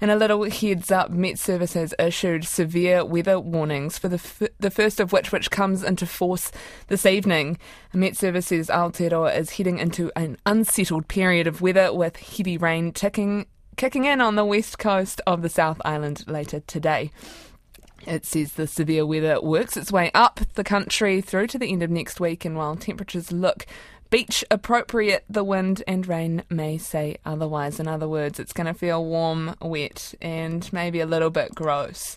And a little heads up, Met Service has issued severe weather warnings for the f- the first of which which comes into force this evening. Met Service says Aotearoa is heading into an unsettled period of weather with heavy rain ticking kicking in on the west coast of the South Island later today. It says the severe weather works its way up the country through to the end of next week, and while temperatures look beach appropriate, the wind and rain may say otherwise. In other words, it's going to feel warm, wet, and maybe a little bit gross.